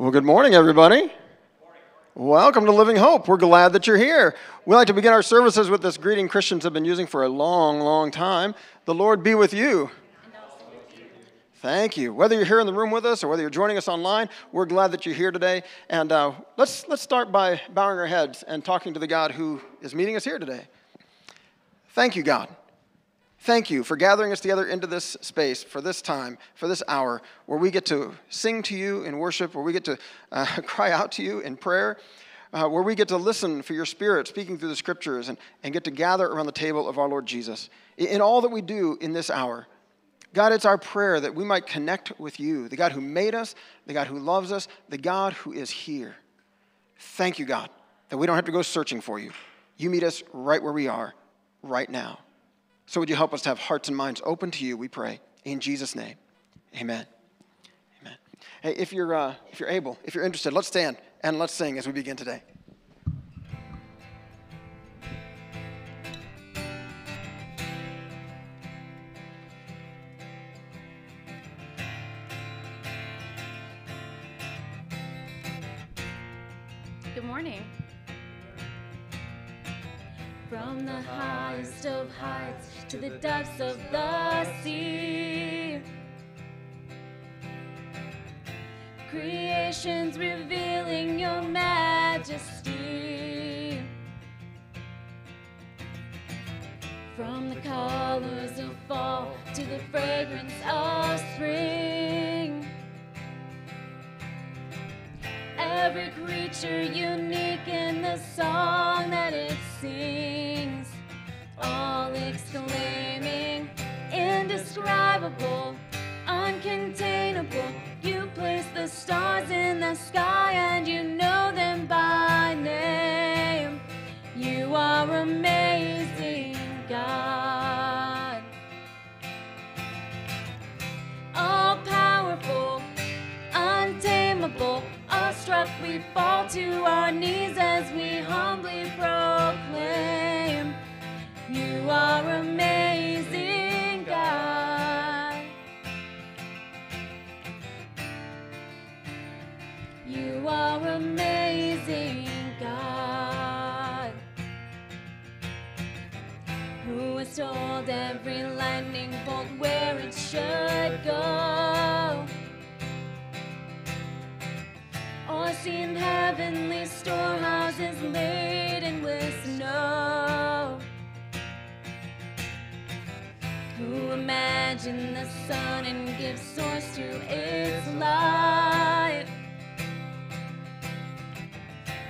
Well, good morning, everybody. Welcome to Living Hope. We're glad that you're here. We like to begin our services with this greeting Christians have been using for a long, long time. The Lord be with you. Thank you. Whether you're here in the room with us or whether you're joining us online, we're glad that you're here today. And uh, let's, let's start by bowing our heads and talking to the God who is meeting us here today. Thank you, God. Thank you for gathering us together into this space for this time, for this hour, where we get to sing to you in worship, where we get to uh, cry out to you in prayer, uh, where we get to listen for your spirit speaking through the scriptures and, and get to gather around the table of our Lord Jesus. In, in all that we do in this hour, God, it's our prayer that we might connect with you, the God who made us, the God who loves us, the God who is here. Thank you, God, that we don't have to go searching for you. You meet us right where we are, right now. So would you help us to have hearts and minds open to you, we pray. In Jesus' name, amen. Amen. Hey, if you're, uh, if you're able, if you're interested, let's stand and let's sing as we begin today. Good morning. From the highest of heights to the depths of the sea. Creation's revealing your majesty. From the colors of fall to the fragrance of spring. Every creature unique in the song that it sings, all exclaiming, indescribable, uncontainable. You place the stars in the sky and you know them by name. You are amazing, God. All powerful, untamable, awestruck, we fall to our knees as we humbly proclaim, You are amazing, God. You are amazing, God. Who has told every lightning bolt where it should go? or seen heavenly storehouses laden with snow. Who imagined the sun and gives source to its light?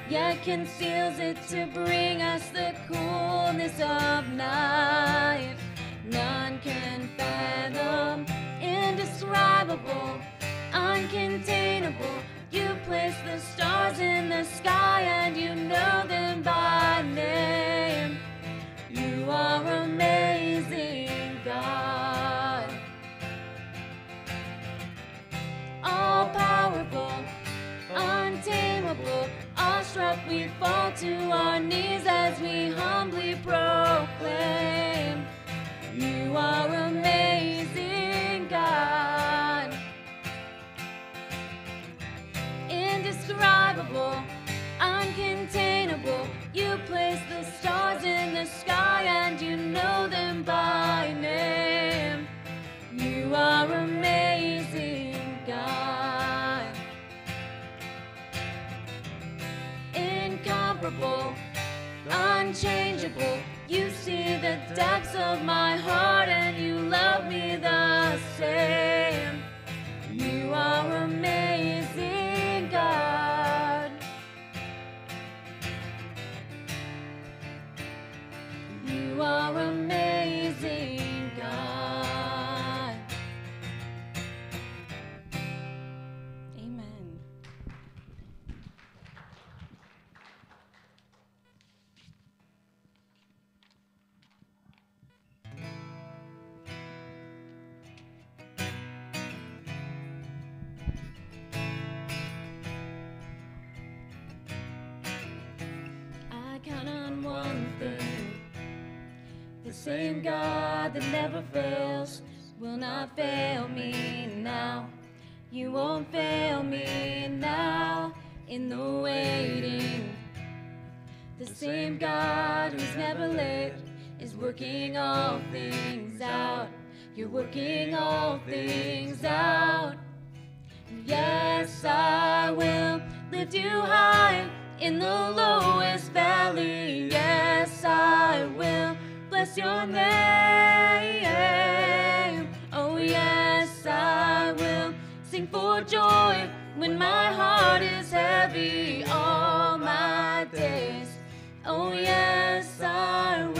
Yet conceals it to bring us the coolness of night. None can fathom, indescribable, uncontainable. You place the stars in the sky and you know them by name. You are amazing, powerful, untamable, awestruck, we fall to our knees as we humbly proclaim. You are amazing, God. indescribable, uncontainable. You place the stars unchangeable. You see the depths of my heart and you love me the same. Things out. Yes, I will lift you high in the lowest valley. Yes, I will bless your name. Oh, yes, I will sing for joy when my heart is heavy all my days. Oh, yes, I will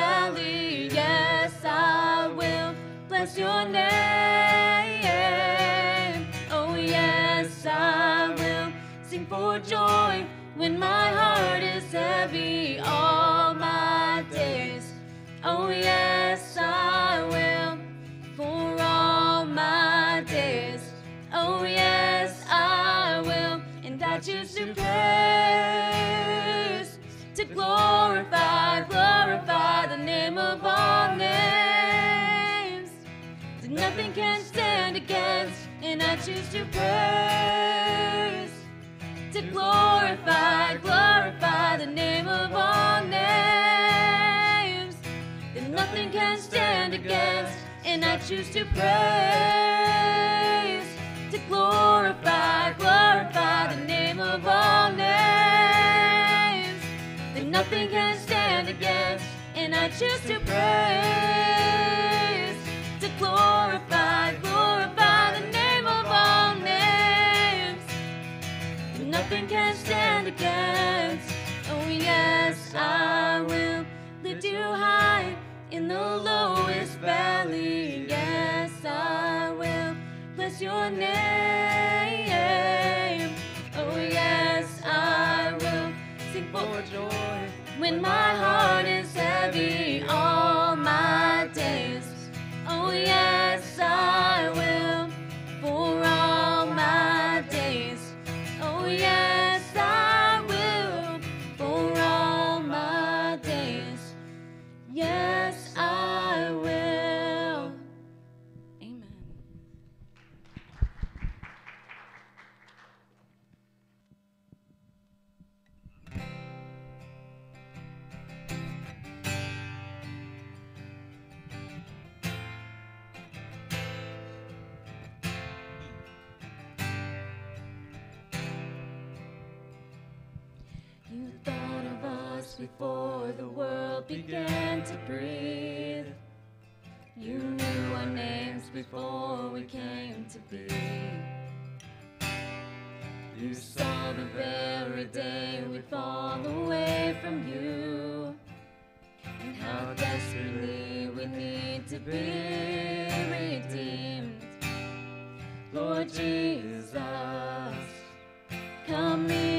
Your name. Oh, yes, I will sing for joy when my heart is heavy all my days. Oh, yes, I will for all my days. Oh, yes, I will. And I choose to praise, I choose to praise, to glorify, glorify the name of all names. That nothing can stand against, and I choose to praise, to glorify, glorify the name of all names. That nothing can stand against, and I choose to praise, nothing can stand against. Oh yes, I will lift you high in the lowest valley. Yes, I will bless your name. Oh yes, I will sing for joy when my heart is heavy all before the world began to breathe. You knew our names before we came to be. You saw the very day we'd fall away from you. And how desperately we need to be redeemed. Lord Jesus, come meet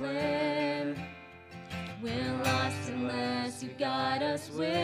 discipline. We're lost unless you guide us with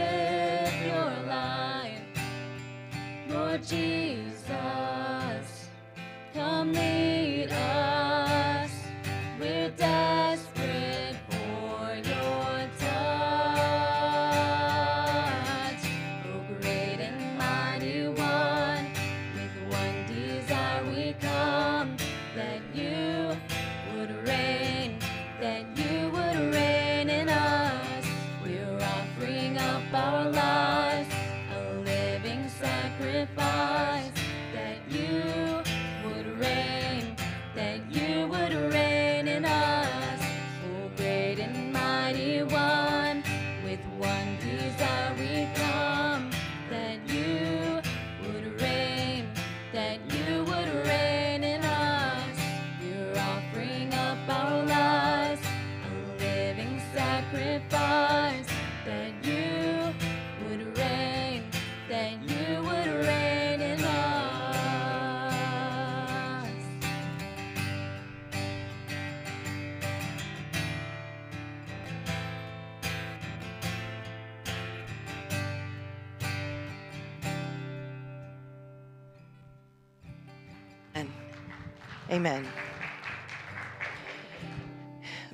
Amen.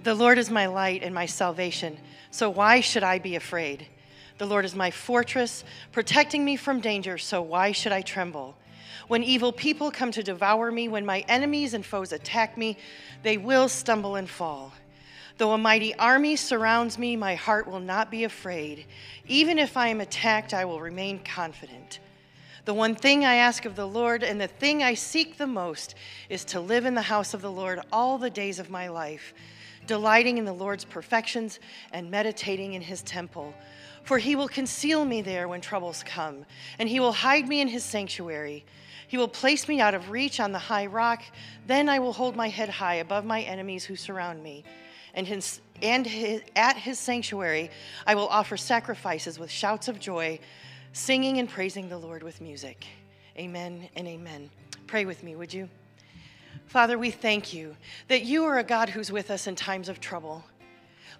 The Lord is my light and my salvation, so why should I be afraid? The Lord is my fortress, protecting me from danger, so why should I tremble? When evil people come to devour me, when my enemies and foes attack me, they will stumble and fall. Though a mighty army surrounds me, my heart will not be afraid. Even if I am attacked, I will remain confident. The one thing I ask of the Lord and the thing I seek the most is to live in the house of the Lord all the days of my life, delighting in the Lord's perfections and meditating in his temple. For he will conceal me there when troubles come, and he will hide me in his sanctuary. He will place me out of reach on the high rock. Then I will hold my head high above my enemies who surround me. And, his, and his, at his sanctuary, I will offer sacrifices with shouts of joy, singing and praising the Lord with music. Amen and amen. Pray with me, would you? Father, we thank you that you are a God who's with us in times of trouble.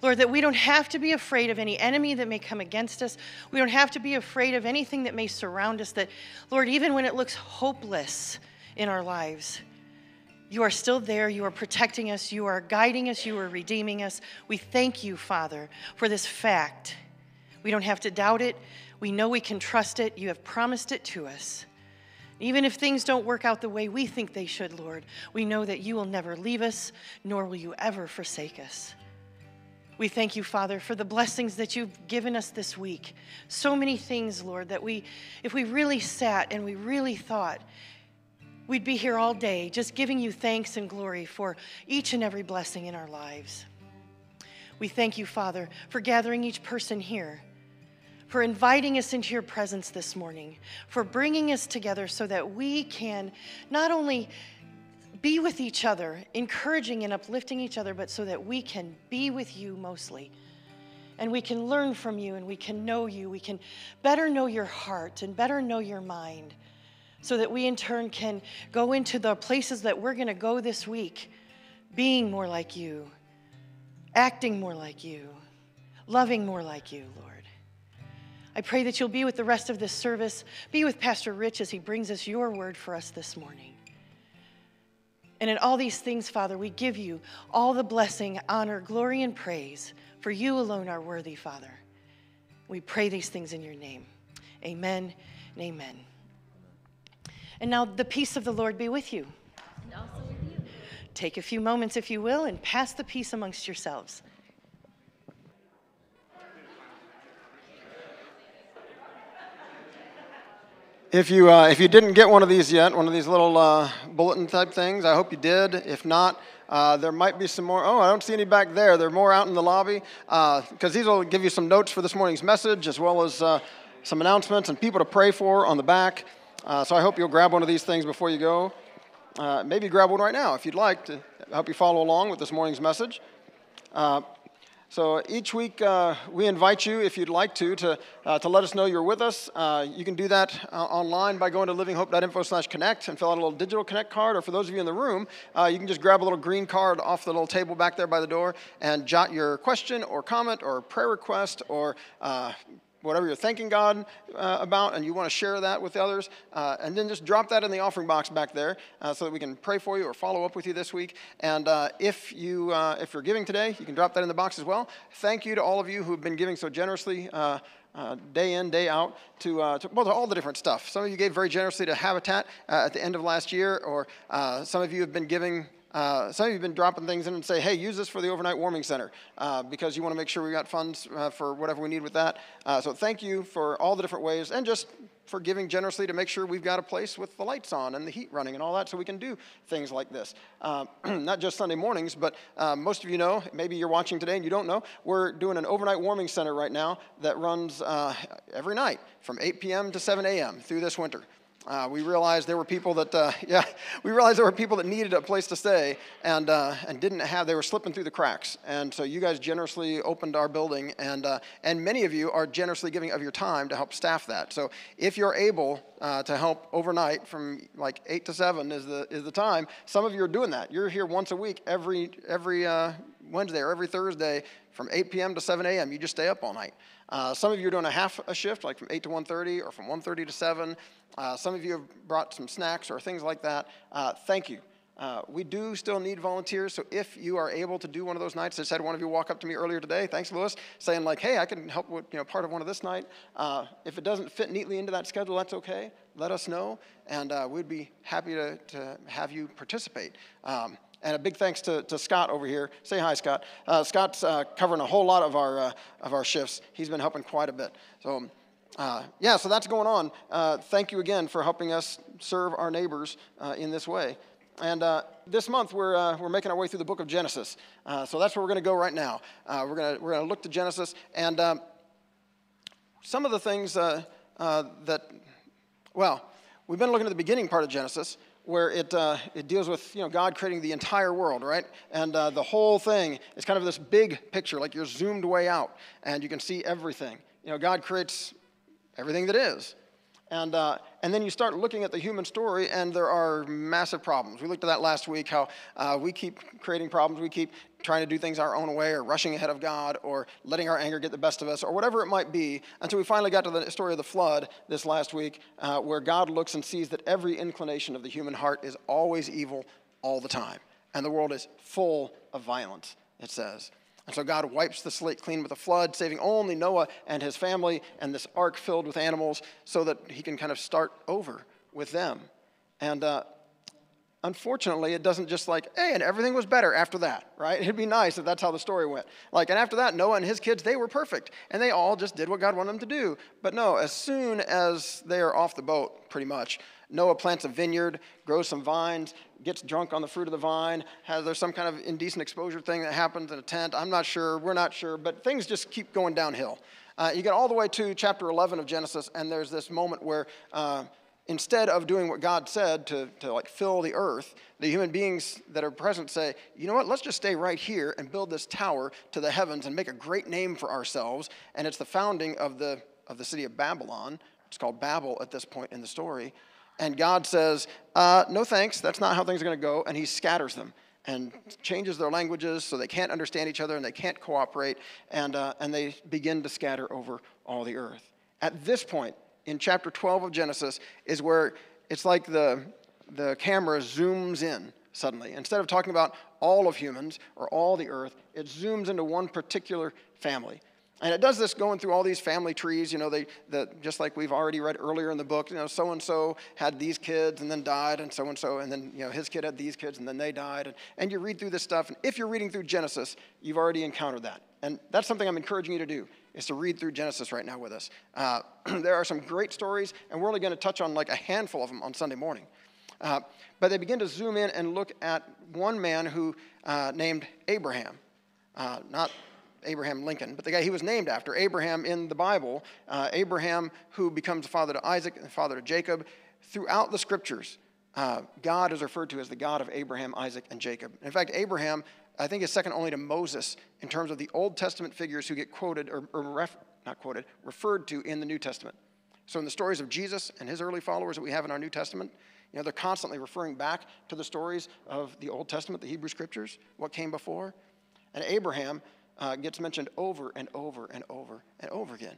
Lord, that we don't have to be afraid of any enemy that may come against us. We don't have to be afraid of anything that may surround us. That, Lord, even when it looks hopeless in our lives, you are still there. You are protecting us. You are guiding us. You are redeeming us. We thank you, Father, for this fact. We don't have to doubt it. We know we can trust it. You have promised it to us. Even if things don't work out the way we think they should, Lord, we know that you will never leave us, nor will you ever forsake us. We thank you, Father, for the blessings that you've given us this week. So many things, Lord, that we, if we really sat and we really thought, we'd be here all day just giving you thanks and glory for each and every blessing in our lives. We thank you, Father, for gathering each person here, for inviting us into your presence this morning, for bringing us together so that we can not only be with each other, encouraging and uplifting each other, but so that we can be with you mostly. And we can learn from you and we can know you. We can better know your heart and better know your mind so that we in turn can go into the places that we're going to go this week, being more like you, acting more like you, loving more like you, Lord. I pray that you'll be with the rest of this service. Be with Pastor Rich as he brings us your word for us this morning. And in all these things, Father, we give you all the blessing, honor, glory, and praise, for you alone are worthy, Father. We pray these things in your name. Amen and amen. And now the peace of the Lord be with you. And also with you. Take a few moments, if you will, and pass the peace amongst yourselves. If you, uh, if you didn't get one of these yet, one of these little uh, bulletin type things, I hope you did. If not, uh, there might be some more. Oh, I don't see any back there. Are more out in the lobby because these will give you some notes for this morning's message as well as uh, some announcements and people to pray for on the back. Uh, so I hope you'll grab one of these things before you go. Uh, maybe grab one right now if you'd like to help you follow along with this morning's message. So each week uh, we invite you, if you'd like to, to, uh, to let us know you're with us. Uh, you can do that uh, online by going to livinghope.info slash connect and fill out a little digital connect card. Or for those of you in the room, uh, you can just grab a little green card off the little table back there by the door and jot your question or comment or prayer request or uh, whatever you're thanking God uh, about and you want to share that with others, uh, and then just drop that in the offering box back there uh, so that we can pray for you or follow up with you this week. And uh, if, you, uh, if you're giving today, you can drop that in the box as well. Thank you to all of you who have been giving so generously. Uh, day in, day out, to, to, well, to all the different stuff. Some of you gave very generously to Habitat at the end of last year, or some of you have been giving uh, some of you have been dropping things in and say, hey, use this for the overnight warming center uh, because you want to make sure we got funds uh, for whatever we need with that. Uh, so thank you for all the different ways and just for giving generously to make sure we've got a place with the lights on and the heat running and all that so we can do things like this. Uh, not just Sunday mornings, but uh, most of you know, maybe you're watching today and you don't know, we're doing an overnight warming center right now that runs every night from 8 p.m. to 7 a.m. through this winter. Uh, we realized there were people that, uh, yeah, we realized there were people that needed a place to stay and, uh, and didn't have, they were slipping through the cracks. And so you guys generously opened our building, and, uh, and many of you are generously giving of your time to help staff that. So if you're able uh, to help overnight from like 8 to 7 is the, is the time, some of you are doing that. You're here once a week, every, every uh, Wednesday or every Thursday from 8 p.m. to 7 a.m. You just stay up all night. Uh, some of you are doing a half a shift, like from 8 to 1.30 or from 1.30 to 7. Uh, some of you have brought some snacks or things like that. Uh, thank you. Uh, we do still need volunteers, so if you are able to do one of those nights, I had one of you walk up to me earlier today, thanks Lewis, saying like, hey, I can help with you know, part of one of this night. Uh, if it doesn't fit neatly into that schedule, that's okay. Let us know, and uh, we'd be happy to, to have you participate. Um, and a big thanks to, to Scott over here. Say hi, Scott. Uh, Scott's covering a whole lot of our, of our shifts. He's been helping quite a bit. So, uh, yeah, so that's going on. Uh, thank you again for helping us serve our neighbors uh, in this way. And this month, we're, we're making our way through the book of Genesis. so that's where we're going to go right now. we're going we're gonna look to Genesis. And um, some of the things that, well, we've been looking at the beginning part of Genesis where it, uh, it deals with you know, God creating the entire world, right? And uh, the whole thing is kind of this big picture, like you're zoomed way out and you can see everything. You know, God creates everything that is. And, uh, and then you start looking at the human story, and there are massive problems. We looked at that last week how uh, we keep creating problems. We keep trying to do things our own way, or rushing ahead of God, or letting our anger get the best of us, or whatever it might be, until we finally got to the story of the flood this last week, uh, where God looks and sees that every inclination of the human heart is always evil all the time. And the world is full of violence, it says. And so God wipes the slate clean with a flood, saving only Noah and his family and this ark filled with animals so that he can kind of start over with them. And uh, unfortunately, it doesn't just like, hey, and everything was better after that, right? It'd be nice if that's how the story went. Like, and after that, Noah and his kids, they were perfect. And they all just did what God wanted them to do. But no, as soon as they are off the boat, pretty much, Noah plants a vineyard, grows some vines, gets drunk on the fruit of the vine. Has there some kind of indecent exposure thing that happens in a tent? I'm not sure. We're not sure. But things just keep going downhill. Uh, you get all the way to chapter 11 of Genesis, and there's this moment where uh, instead of doing what God said to, to like fill the earth, the human beings that are present say, you know what, let's just stay right here and build this tower to the heavens and make a great name for ourselves. And it's the founding of the, of the city of Babylon. It's called Babel at this point in the story. And God says, uh, No thanks, that's not how things are going to go. And He scatters them and changes their languages so they can't understand each other and they can't cooperate, and, uh, and they begin to scatter over all the earth. At this point, in chapter 12 of Genesis, is where it's like the, the camera zooms in suddenly. Instead of talking about all of humans or all the earth, it zooms into one particular family. And it does this going through all these family trees, you know, they, the, just like we've already read earlier in the book, you know, so and so had these kids and then died, and so and so, and then, you know, his kid had these kids and then they died. And, and you read through this stuff, and if you're reading through Genesis, you've already encountered that. And that's something I'm encouraging you to do, is to read through Genesis right now with us. Uh, there are some great stories, and we're only going to touch on like a handful of them on Sunday morning. Uh, but they begin to zoom in and look at one man who uh, named Abraham. Uh, not Abraham Lincoln, but the guy he was named after, Abraham in the Bible, uh, Abraham who becomes the father to Isaac and father to Jacob. Throughout the scriptures, uh, God is referred to as the God of Abraham, Isaac, and Jacob. In fact, Abraham I think is second only to Moses in terms of the Old Testament figures who get quoted or, or ref, not quoted, referred to in the New Testament. So in the stories of Jesus and his early followers that we have in our New Testament, you know, they're constantly referring back to the stories of the Old Testament, the Hebrew Scriptures, what came before. And Abraham uh, gets mentioned over and over and over and over again.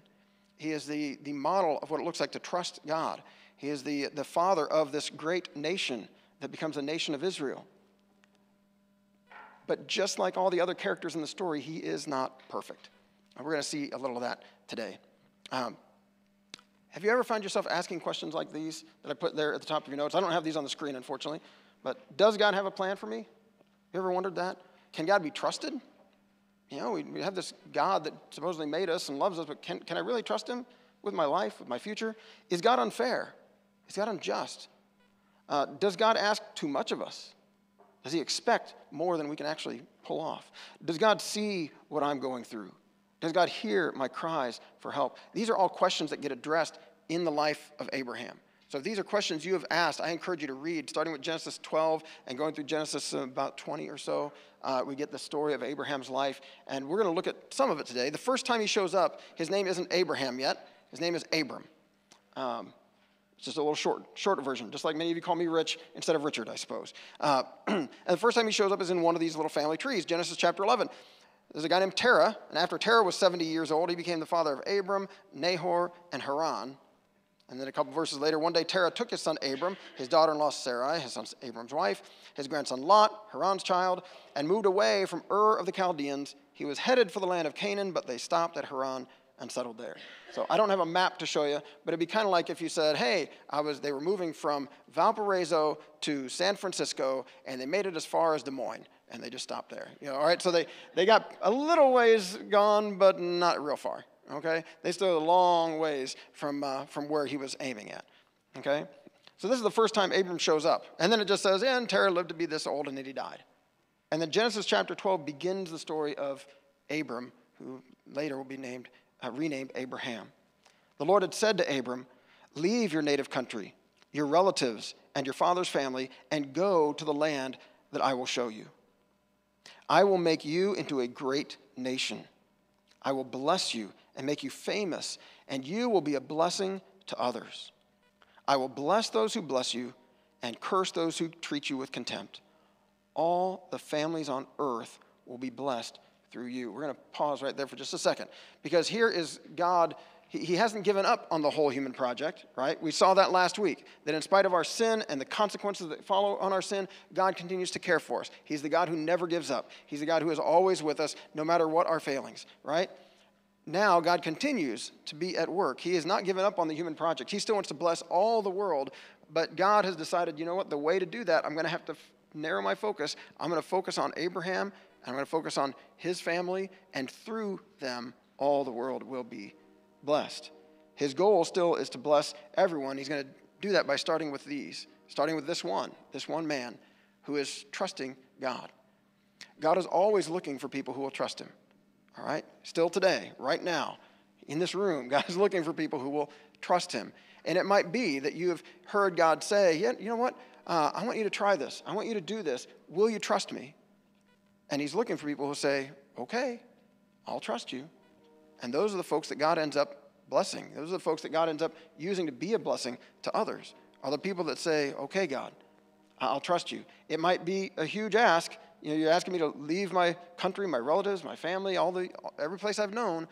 He is the, the model of what it looks like to trust God. He is the, the father of this great nation that becomes a nation of Israel. But just like all the other characters in the story, he is not perfect. And we're going to see a little of that today. Um, have you ever found yourself asking questions like these that I put there at the top of your notes? I don't have these on the screen, unfortunately. But does God have a plan for me? You ever wondered that? Can God be trusted? You know, we, we have this God that supposedly made us and loves us, but can, can I really trust him with my life, with my future? Is God unfair? Is God unjust? Uh, does God ask too much of us? Does he expect more than we can actually pull off? Does God see what I'm going through? Does God hear my cries for help? These are all questions that get addressed in the life of Abraham. So if these are questions you have asked, I encourage you to read, starting with Genesis 12 and going through Genesis about 20 or so. Uh, we get the story of Abraham's life, and we're going to look at some of it today. The first time he shows up, his name isn't Abraham yet. His name is Abram. Um, it's just a little short, shorter version, just like many of you call me Rich instead of Richard, I suppose. Uh, and the first time he shows up is in one of these little family trees, Genesis chapter 11. There's a guy named Terah, and after Terah was 70 years old, he became the father of Abram, Nahor, and Haran. And then a couple verses later, one day Terah took his son Abram, his daughter in law Sarai, his son Abram's wife, his grandson Lot, Haran's child, and moved away from Ur of the Chaldeans. He was headed for the land of Canaan, but they stopped at Haran and settled there. So I don't have a map to show you, but it'd be kind of like if you said, "Hey, I was they were moving from Valparaiso to San Francisco and they made it as far as Des Moines and they just stopped there." You know, all right? So they they got a little ways gone, but not real far. Okay? They still a long ways from uh, from where he was aiming at. Okay? So this is the first time Abram shows up. And then it just says, and Terah lived to be this old and then he died. And then Genesis chapter 12 begins the story of Abram, who later will be named uh, renamed Abraham. The Lord had said to Abram, Leave your native country, your relatives, and your father's family, and go to the land that I will show you. I will make you into a great nation. I will bless you and make you famous, and you will be a blessing to others. I will bless those who bless you and curse those who treat you with contempt. All the families on earth will be blessed through you. We're going to pause right there for just a second because here is God. He, hasn't given up on the whole human project, right? We saw that last week, that in spite of our sin and the consequences that follow on our sin, God continues to care for us. He's the God who never gives up. He's the God who is always with us, no matter what our failings, right? Now, God continues to be at work. He has not given up on the human project. He still wants to bless all the world, but God has decided, you know what, the way to do that, I'm going to have to f- narrow my focus. I'm going to focus on Abraham and I'm going to focus on his family, and through them, all the world will be blessed. His goal still is to bless everyone. He's going to do that by starting with these, starting with this one, this one man who is trusting God. God is always looking for people who will trust him. All right? Still today, right now, in this room, God is looking for people who will trust him. And it might be that you have heard God say, yeah, you know what? Uh, I want you to try this. I want you to do this. Will you trust me? And he's looking for people who say, okay, I'll trust you. And those are the folks that God ends up blessing. Those are the folks that God ends up using to be a blessing to others. Are the people that say, okay, God, I'll trust you. It might be a huge ask. You know, you're asking me to leave my country, my relatives, my family, all the every place I've known,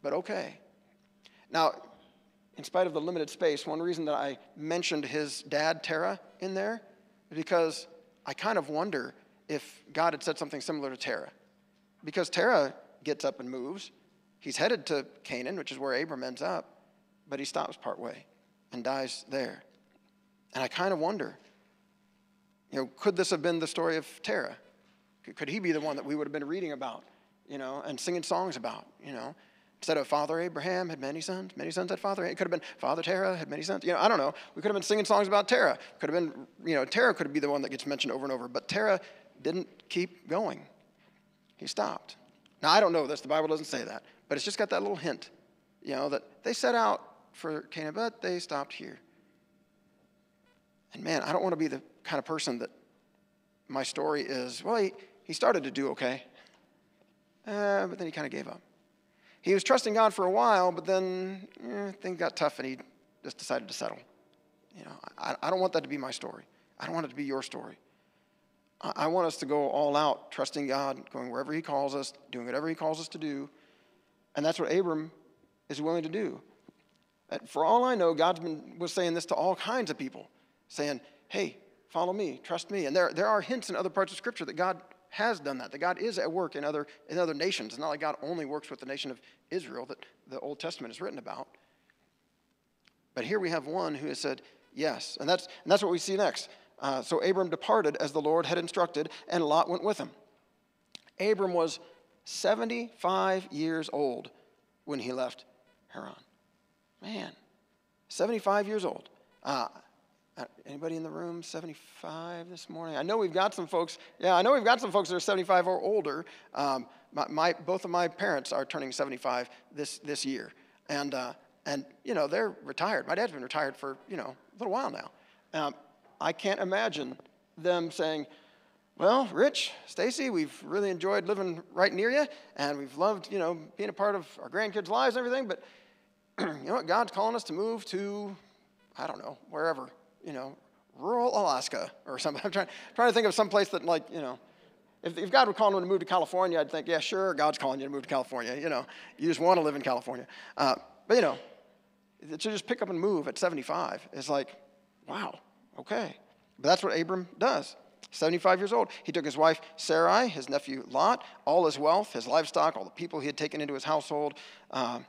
but okay. Now, in spite of the limited space, one reason that I mentioned his dad, Terah, in there is because I kind of wonder if God had said something similar to Terah. Because Terah gets up and moves. He's headed to Canaan, which is where Abram ends up, but he stops partway and dies there. And I kind of wonder, you know, could this have been the story of Terah? Could he be the one that we would have been reading about, you know, and singing songs about, you know? Instead of Father Abraham had many sons, many sons had Father. It could have been Father Terah had many sons. You know, I don't know. We could have been singing songs about Terah. Could have been, you know, Terah could be the one that gets mentioned over and over. But Terah didn't keep going. He stopped. Now, I don't know this, the Bible doesn't say that, but it's just got that little hint, you know, that they set out for Canaan, but they stopped here. And man, I don't want to be the kind of person that my story is, well, he, he started to do okay, uh, but then he kind of gave up. He was trusting God for a while, but then eh, things got tough and he just decided to settle. You know, I, I don't want that to be my story. I don't want it to be your story. I, I want us to go all out, trusting God, going wherever He calls us, doing whatever He calls us to do. And that's what Abram is willing to do. For all I know, God was saying this to all kinds of people, saying, hey, follow me, trust me. And there, there are hints in other parts of Scripture that God has done that, that God is at work in other, in other nations. It's not like God only works with the nation of Israel that the Old Testament is written about. But here we have one who has said, yes. And that's, and that's what we see next. Uh, so Abram departed as the Lord had instructed, and Lot went with him. Abram was 75 years old when he left Haran. Man, 75 years old. Uh, anybody in the room 75 this morning? I know we've got some folks. Yeah, I know we've got some folks that are 75 or older. Um, my, my, both of my parents are turning 75 this, this year. And, uh, and, you know, they're retired. My dad's been retired for, you know, a little while now. Um, I can't imagine them saying, well, Rich, Stacy, we've really enjoyed living right near you, and we've loved, you know, being a part of our grandkids' lives and everything, but you know what? God's calling us to move to, I don't know, wherever you know, rural Alaska or something. I'm trying, trying to think of some place that, like, you know, if, if God were calling me to move to California, I'd think, yeah, sure, God's calling you to move to California. You know, you just want to live in California. Uh, but, you know, to just pick up and move at 75 is like, wow, okay. But that's what Abram does. 75 years old. He took his wife Sarai, his nephew Lot, all his wealth, his livestock, all the people he had taken into his household uh,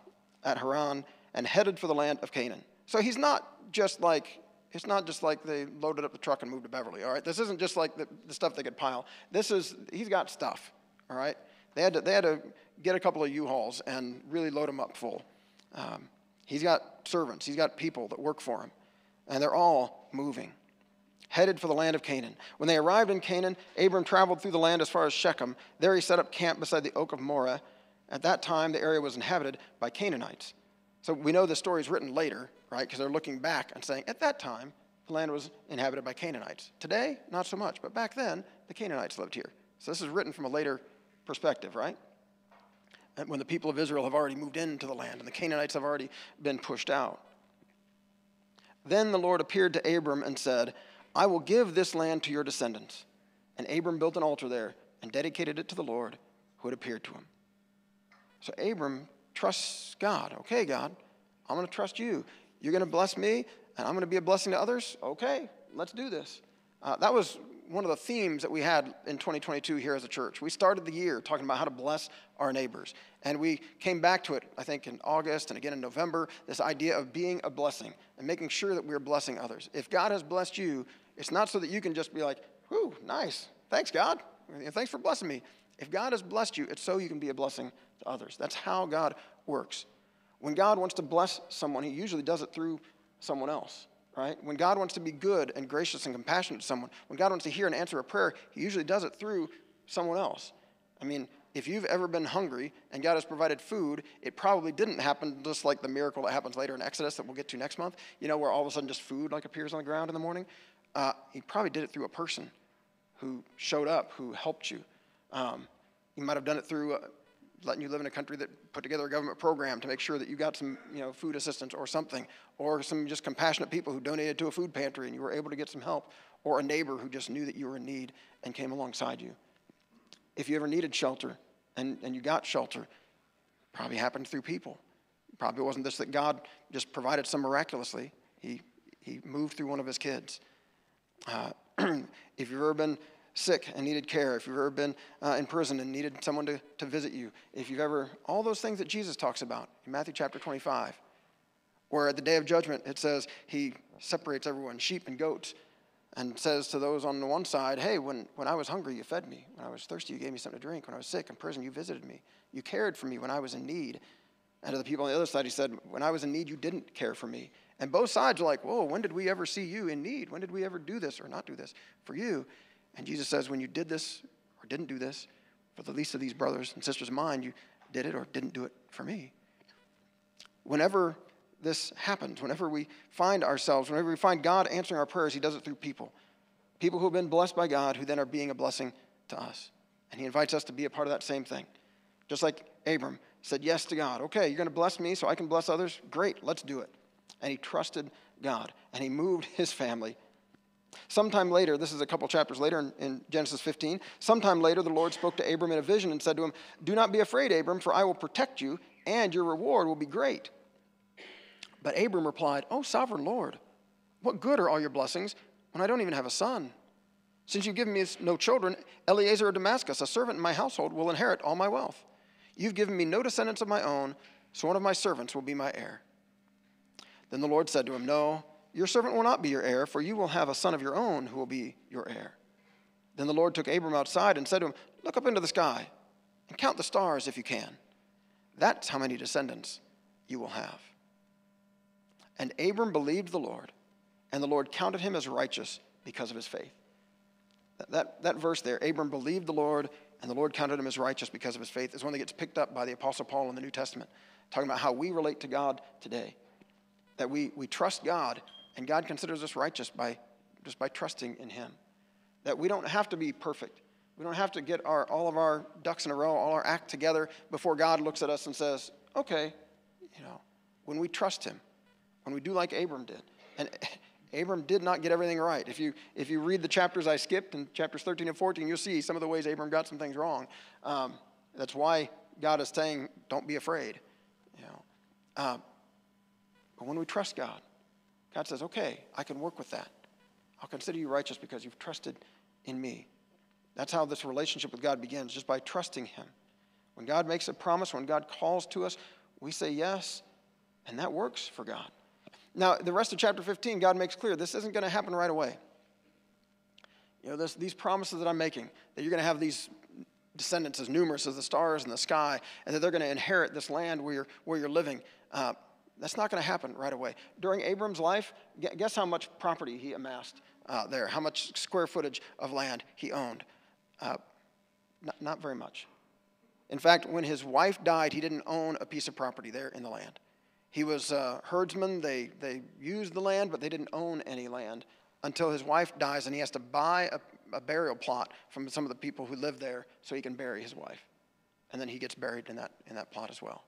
at Haran, and headed for the land of Canaan. So he's not just like it's not just like they loaded up the truck and moved to Beverly, all right? This isn't just like the, the stuff they could pile. This is, he's got stuff, all right? They had to, they had to get a couple of U-Hauls and really load them up full. Um, he's got servants, he's got people that work for him, and they're all moving, headed for the land of Canaan. When they arrived in Canaan, Abram traveled through the land as far as Shechem. There he set up camp beside the oak of Moreh. At that time, the area was inhabited by Canaanites. So we know the story is written later, right? Because they're looking back and saying, at that time, the land was inhabited by Canaanites. Today, not so much, but back then, the Canaanites lived here. So this is written from a later perspective, right? When the people of Israel have already moved into the land and the Canaanites have already been pushed out. Then the Lord appeared to Abram and said, I will give this land to your descendants. And Abram built an altar there and dedicated it to the Lord who had appeared to him. So Abram trusts God. Okay, God, I'm going to trust you. You're going to bless me, and I'm going to be a blessing to others? Okay, let's do this. Uh, that was one of the themes that we had in 2022 here as a church. We started the year talking about how to bless our neighbors. And we came back to it, I think, in August and again in November this idea of being a blessing and making sure that we're blessing others. If God has blessed you, it's not so that you can just be like, whew, nice. Thanks, God. Thanks for blessing me. If God has blessed you, it's so you can be a blessing to others. That's how God works. When God wants to bless someone, He usually does it through someone else, right? When God wants to be good and gracious and compassionate to someone, when God wants to hear and answer a prayer, He usually does it through someone else. I mean, if you've ever been hungry and God has provided food, it probably didn't happen just like the miracle that happens later in Exodus that we'll get to next month, you know, where all of a sudden just food like appears on the ground in the morning. Uh, he probably did it through a person who showed up, who helped you. Um, you might have done it through letting you live in a country that put together a government program to make sure that you got some you know, food assistance or something, or some just compassionate people who donated to a food pantry and you were able to get some help, or a neighbor who just knew that you were in need and came alongside you. If you ever needed shelter and, and you got shelter, probably happened through people. Probably wasn't this that God just provided some miraculously. He, he moved through one of his kids. Uh, if you've ever been sick and needed care, if you've ever been uh, in prison and needed someone to, to visit you, if you've ever, all those things that Jesus talks about in Matthew chapter 25, where at the day of judgment it says he separates everyone, sheep and goats, and says to those on the one side, Hey, when, when I was hungry, you fed me. When I was thirsty, you gave me something to drink. When I was sick in prison, you visited me. You cared for me when I was in need. And to the people on the other side, he said, When I was in need, you didn't care for me. And both sides are like, Whoa, when did we ever see you in need? When did we ever do this or not do this for you? And Jesus says, when you did this or didn't do this for the least of these brothers and sisters of mine, you did it or didn't do it for me. Whenever this happens, whenever we find ourselves, whenever we find God answering our prayers, He does it through people. People who have been blessed by God, who then are being a blessing to us. And he invites us to be a part of that same thing. Just like Abram said yes to God. Okay, you're going to bless me so I can bless others? Great, let's do it. And he trusted God and he moved his family. Sometime later, this is a couple chapters later in, in, Genesis 15, sometime later the Lord spoke to Abram in a vision and said to him, Do not be afraid, Abram, for I will protect you and your reward will be great. But Abram replied, Oh, sovereign Lord, what good are all your blessings when I don't even have a son? Since you've given me no children, Eliezer of Damascus, a servant in my household, will inherit all my wealth. You've given me no descendants of my own, so one of my servants will be my heir. Then the Lord said to him, No, your servant will not be your heir, for you will have a son of your own who will be your heir. Then the Lord took Abram outside and said to him, Look up into the sky and count the stars if you can. That's how many descendants you will have. And Abram believed the Lord, and the Lord counted him as righteous because of his faith. That, that, that, verse there, Abram believed the Lord, and the Lord counted him as righteous because of his faith, is one that gets picked up by the Apostle Paul in the New Testament, talking about how we relate to God today. That we, we trust God, and God considers us righteous by, just by trusting in him. That we don't have to be perfect. We don't have to get our, all of our ducks in a row, all our act together before God looks at us and says, okay, you know, when we trust him, when we do like Abram did. And Abram did not get everything right. If you, if you read the chapters I skipped in chapters 13 and 14, you'll see some of the ways Abram got some things wrong. Um, that's why God is saying, don't be afraid. You know. Uh, but when we trust God, God says, okay, I can work with that. I'll consider you righteous because you've trusted in me. That's how this relationship with God begins, just by trusting Him. When God makes a promise, when God calls to us, we say yes, and that works for God. Now, the rest of chapter 15, God makes clear this isn't going to happen right away. You know, this, these promises that I'm making, that you're going to have these descendants as numerous as the stars in the sky, and that they're going to inherit this land where you're, where you're living, uh, that's not going to happen right away. During Abram's life, guess how much property he amassed uh, there, how much square footage of land he owned? Uh, not, not very much. In fact, when his wife died, he didn't own a piece of property there in the land. He was a herdsman. They, they used the land, but they didn't own any land until his wife dies and he has to buy a, a burial plot from some of the people who live there so he can bury his wife. And then he gets buried in that, in that plot as well.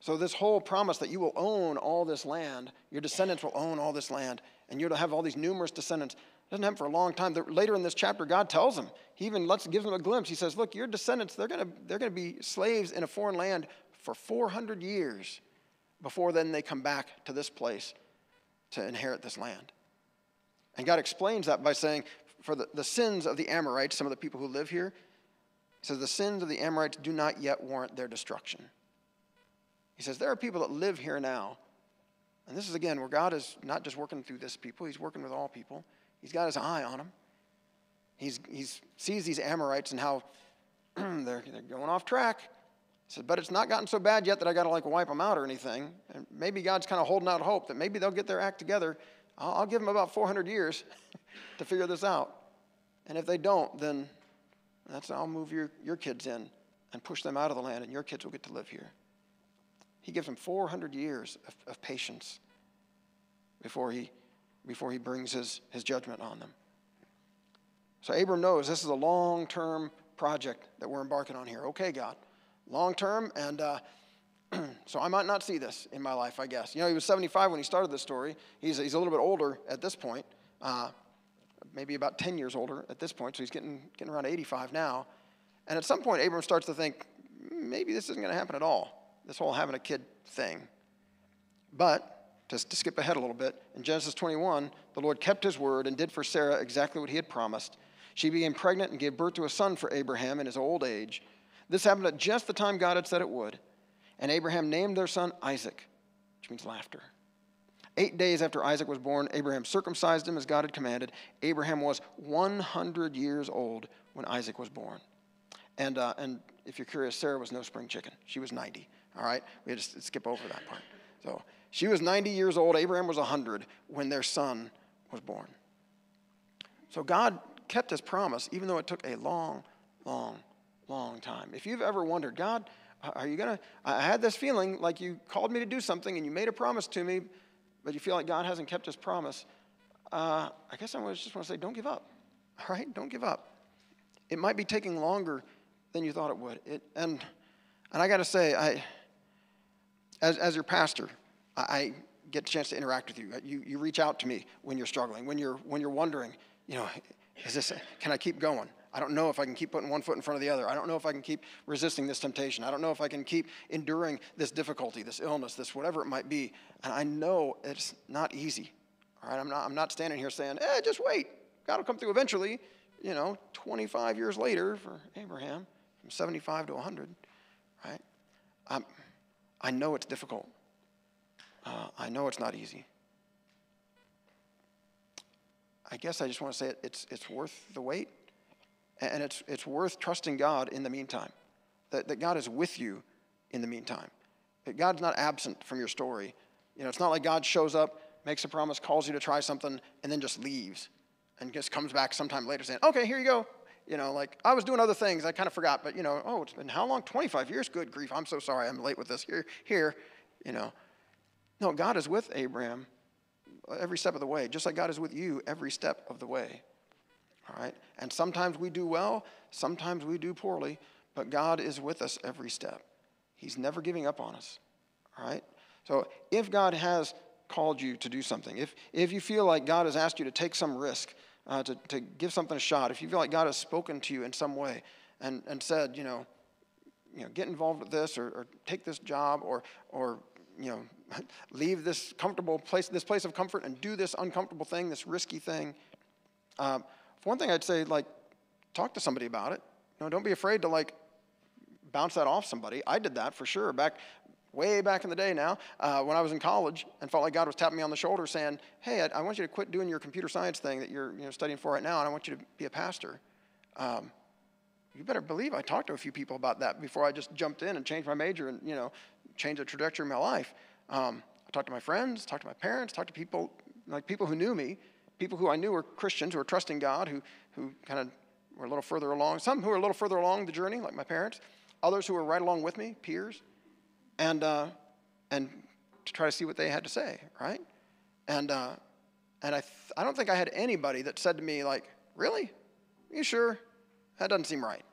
So, this whole promise that you will own all this land, your descendants will own all this land, and to have all these numerous descendants, doesn't happen for a long time. Later in this chapter, God tells them, He even lets, gives them a glimpse. He says, Look, your descendants, they're going to they're to be slaves in a foreign land for 400 years before then they come back to this place to inherit this land. And God explains that by saying, for the, the sins of the Amorites, some of the people who live here, he says, the sins of the Amorites do not yet warrant their destruction. He says, there are people that live here now. And this is, again, where God is not just working through this people, He's working with all people. He's got His eye on them. He's, he sees these Amorites and how they're, they're going off track He said, but it's not gotten so bad yet that I got to like wipe them out or anything. And maybe God's kind of holding out hope that maybe they'll get their act together. I'll, I'll give them about 400 years to figure this out. And if they don't, then that's I'll move your, your kids in and push them out of the land, and your kids will get to live here. He gives them 400 years of, of patience before he, before he brings his, his judgment on them. So Abram knows this is a long term project that we're embarking on here. Okay, God long term. And uh, so I might not see this in my life, I guess. You know, he was 75 when he started this story. He's, he's a little bit older at this point, uh, maybe about 10 years older at this point. So he's getting, getting around 85 now. And at some point, Abram starts to think, maybe this isn't going to happen at all, this whole having a kid thing. But just to skip ahead a little bit, in Genesis 21, the Lord kept his word and did for Sarah exactly what he had promised. She became pregnant and gave birth to a son for Abraham in his old age. This happened at just the time God had said it would. And Abraham named their son Isaac, which means laughter. Eight days after Isaac was born, Abraham circumcised him as God had commanded. Abraham was 100 years old when Isaac was born. And, uh, and if you're curious, Sarah was no spring chicken. She was 90. All right? We had to skip over that part. So she was 90 years old. Abraham was 100 when their son was born. So God kept his promise, even though it took a long, long long time. If you've ever wondered, God, are you going to? I had this feeling like you called me to do something and you made a promise to me, but you feel like God hasn't kept his promise. Uh, I guess I just want to say, don't give up. All right? Don't give up. it might be taking longer than you thought it would. It, and, and I got to say, I, as, as your pastor, I, I get a chance to interact with you. you. You reach out to me when you're struggling, when you're, when you're wondering, you know, is this, can I keep going? I don't know if I can keep putting one foot in front of the other. I don't know if I can keep resisting this temptation. I don't know if I can keep enduring this difficulty, this illness, this whatever it might be. And I know it's not easy. All right, I'm not, I'm not standing here saying, eh, just wait. God will come through eventually. You know, 25 years later for Abraham, from 75 to 100, right? I'm, I know it's difficult. Uh, I know it's not easy. I guess I just want to say it, it's, it's worth the wait. And it's, it's worth trusting God in the meantime, that, that God is with you in the meantime. That God's not absent from your story. You know, it's not like God shows up, makes a promise, calls you to try something, and then just leaves and just comes back sometime later saying, okay, here you go. You know, like I was doing other things, I kind of forgot, but you know, oh, it's been how long? 25 years? Good grief, I'm so sorry, I'm late with this. Here, here, you know. No, God is with Abraham every step of the way, just like God is with you every step of the way. All right? And sometimes we do well, sometimes we do poorly, but God is with us every step. He's never giving up on us. All right? So if God has called you to do something, if, if you feel like God has asked you to take some risk, uh, to, to give something a shot, if you feel like God has spoken to you in some way and, and said, you know, you know, get involved with this or, or take this job or, or you know, leave this comfortable place, this place of comfort and do this uncomfortable thing, this risky thing. Um, for one thing, I'd say, like, talk to somebody about it. You know, don't be afraid to, like, bounce that off somebody. I did that for sure back way back in the day now uh, when I was in college and felt like God was tapping me on the shoulder saying, hey, I, I, want you to quit doing your computer science thing that you're you know, studying for right now and I want you to be a pastor. Um, you better believe I talked to a few people about that before I just jumped in and changed my major and, you know, changed the trajectory of my life. Um, I talked to my friends, talked to my parents, talked to people, like people who knew me, people who I knew were Christians, who were trusting God, who, who kind of were a little further along. Some who were a little further along the journey, like my parents. Others who were right along with me, peers. And, uh, and to try to see what they had to say, right? And, uh, and I, th- I don't think I had anybody that said to me, like, really? Are you sure? That doesn't seem right.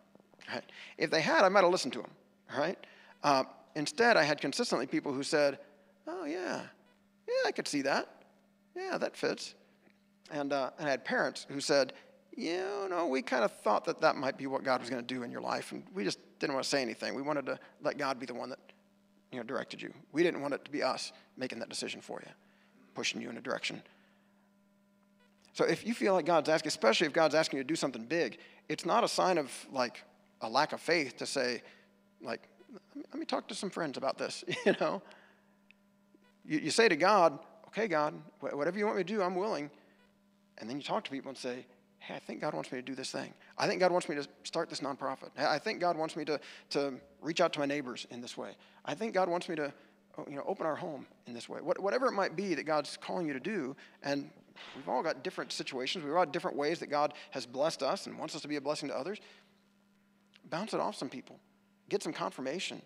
right? If they had, I might have listened to them, right? Uh, instead, I had consistently people who said, oh, yeah, yeah, I could see that. Yeah, that fits. And, uh, and I had parents who said, you know, we kind of thought that that might be what God was going to do in your life, and we just didn't want to say anything. We wanted to let God be the one that, you know, directed you. We didn't want it to be us making that decision for you, pushing you in a direction. So if you feel like God's asking, especially if God's asking you to do something big, it's not a sign of like a lack of faith to say, like, let me talk to some friends about this, you know. You, you say to God, okay, God, whatever you want me to do, I'm willing. And then you talk to people and say, hey, I think God wants me to do this thing. I think God wants me to start this nonprofit. I think God wants me to, to reach out to my neighbors in this way. I think God wants me to oh, you know, open our home in this way. What, whatever it might be that God's calling you to do, and we've all got different situations. We've all got different ways that God has blessed us and wants us to be a blessing to others. Bounce it off some people. Get some confirmation.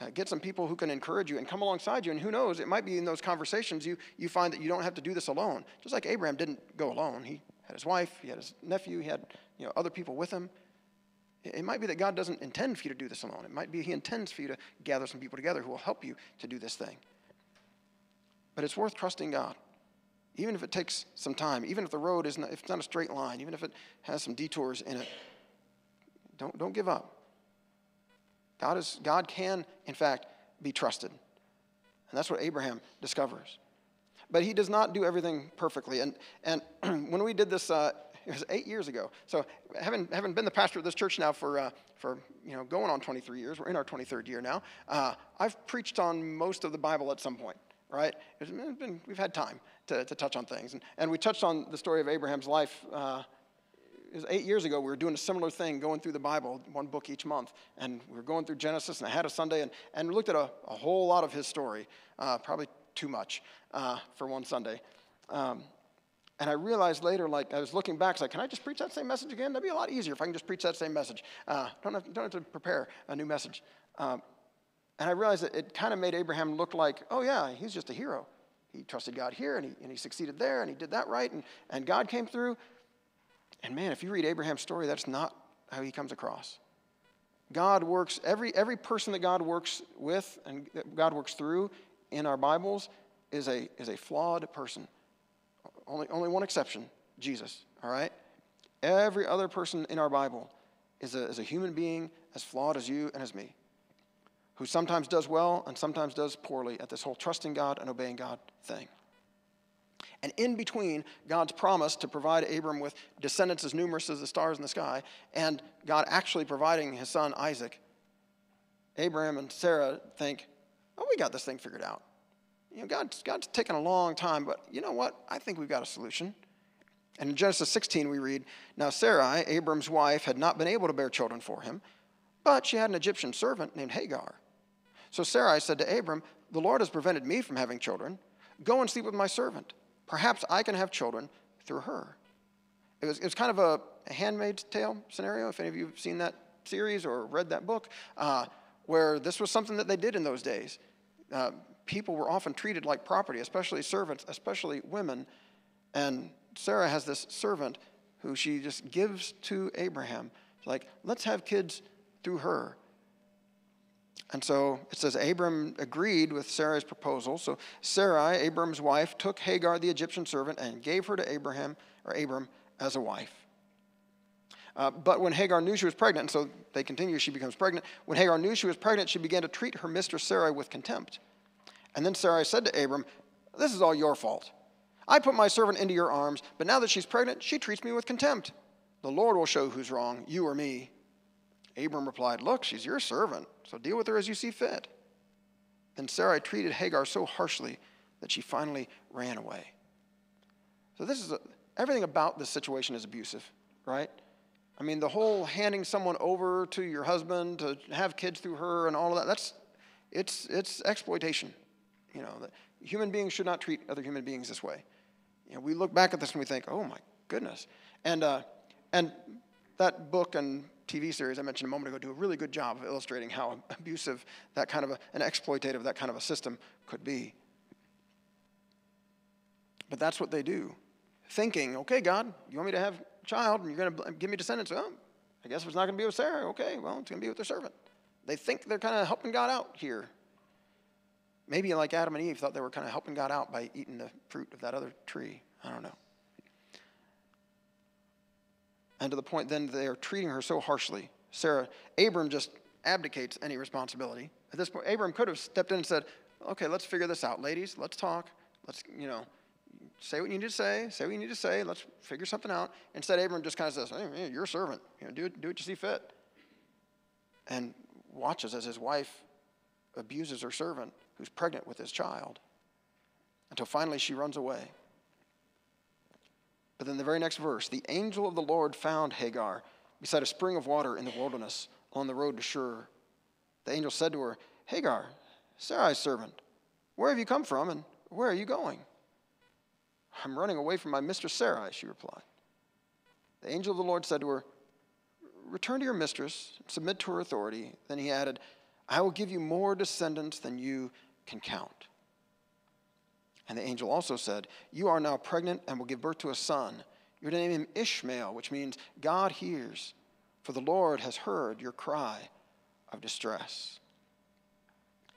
Uh, get some people who can encourage you and come alongside you. And who knows, it might be in those conversations you, you find that you don't have to do this alone. Just like Abraham didn't go alone. He had his wife, he had his nephew, he had you know, other people with him. It, might be that God doesn't intend for you to do this alone. It might be he intends for you to gather some people together who will help you to do this thing. But it's worth trusting God. Even if it takes some time, even if the road is not, if it's not a straight line, even if it has some detours in it, don't, don't give up. God, is, God can, in fact, be trusted. And that's what Abraham discovers. But he does not do everything perfectly. And, and when we did this, uh, it was eight years ago. So having, having been the pastor of this church now for, uh, for you know, going on 23 years, we're in our 23rd year now, uh, I've preached on most of the Bible at some point, right? Been, we've had time to, to touch on things. And, and we touched on the story of Abraham's life uh, it was eight years ago, we were doing a similar thing, going through the Bible, one book each month. And we were going through Genesis, and I had a Sunday, and, and looked at a, a whole lot of his story, uh, probably too much uh, for one Sunday. Um, and I realized later, like, I was looking back, like, can I just preach that same message again? That'd be a lot easier if I can just preach that same message. Uh, don't, have, don't have to prepare a new message. Um, and I realized that it kind of made Abraham look like, oh, yeah, he's just a hero. He trusted God here, and he, and he succeeded there, and he did that right, and, and God came through. And man, if you read Abraham's story, that's not, how he comes across. God works, every, every person that God works with and that God works through in our Bibles is a, is a flawed person. Only, only one exception Jesus, all right? Every other person in our Bible is a, is a human being as flawed as you and as me, who sometimes does well and sometimes does poorly at this whole trusting God and obeying God thing. And in between God's promise to provide Abram with descendants as numerous as the stars in the sky and God actually providing his son Isaac, Abraham and Sarah think, oh, we got this thing figured out. You know, God's, God's taken a long time, but you know what? I think we've got a solution. And in Genesis 16, we read Now Sarai, Abram's wife, had not been able to bear children for him, but she had an Egyptian servant named Hagar. So Sarai said to Abram, The Lord has prevented me from having children. Go and sleep with my servant. Perhaps I can have children through her. It was, it was kind of a, a handmaid's tale scenario, if any of you have seen that series or read that book, uh, where this was something that they did in those days. Uh, people were often treated like property, especially servants, especially women. And Sarah has this servant who she just gives to Abraham. Like, let's have kids through her. And so it says Abram agreed with Sarah's proposal. So Sarai, Abram's wife, took Hagar, the Egyptian servant, and gave her to Abraham or Abram as a wife. Uh, but when Hagar knew she was pregnant, and so they continue, she becomes pregnant. When Hagar knew she was pregnant, she began to treat her mistress Sarai with contempt. And then Sarai said to Abram, This is all your fault. I put my servant into your arms, but now that she's pregnant, she treats me with contempt. The Lord will show who's wrong, you or me. Abram replied, Look, she's your servant, so deal with her as you see fit. Then Sarai treated Hagar so harshly that she finally ran away. So, this is a, everything about this situation is abusive, right? I mean, the whole handing someone over to your husband to have kids through her and all of that, that's, it's, it's exploitation. You know, human beings should not treat other human beings this way. You know, we look back at this and we think, oh my goodness. And, uh, and that book and TV series I mentioned a moment ago do a really good job of illustrating how abusive that kind of a, an exploitative that kind of a system could be. But that's what they do. Thinking, okay, God, you want me to have child and you're going to give me descendants? Well, I guess it's not going to be with Sarah. Okay, well, it's going to be with their servant. They think they're kind of helping God out here. Maybe like Adam and Eve thought they were kind of helping God out by eating the fruit of that other tree. I don't know. And to the point then they are treating her so harshly. Sarah, Abram just abdicates any responsibility. At this point, Abram could have stepped in and said, okay, let's figure this out. Ladies, let's talk. Let's, you know, say what you need to say. Say what you need to say. Let's figure something out. Instead, Abram just kind of says, hey, you're a servant. You know, do, do what you see fit. And watches as his wife abuses her servant who's pregnant with his child until finally she runs away. But then the very next verse the angel of the Lord found Hagar beside a spring of water in the wilderness on the road to Shur. The angel said to her, Hagar, Sarai's servant, where have you come from and where are you going? I'm running away from my mistress Sarai, she replied. The angel of the Lord said to her, Return to your mistress, submit to her authority. Then he added, I will give you more descendants than you can count. And the angel also said, You are now pregnant and will give birth to a son. You're to name him Ishmael, which means God hears, for the Lord has heard your cry of distress.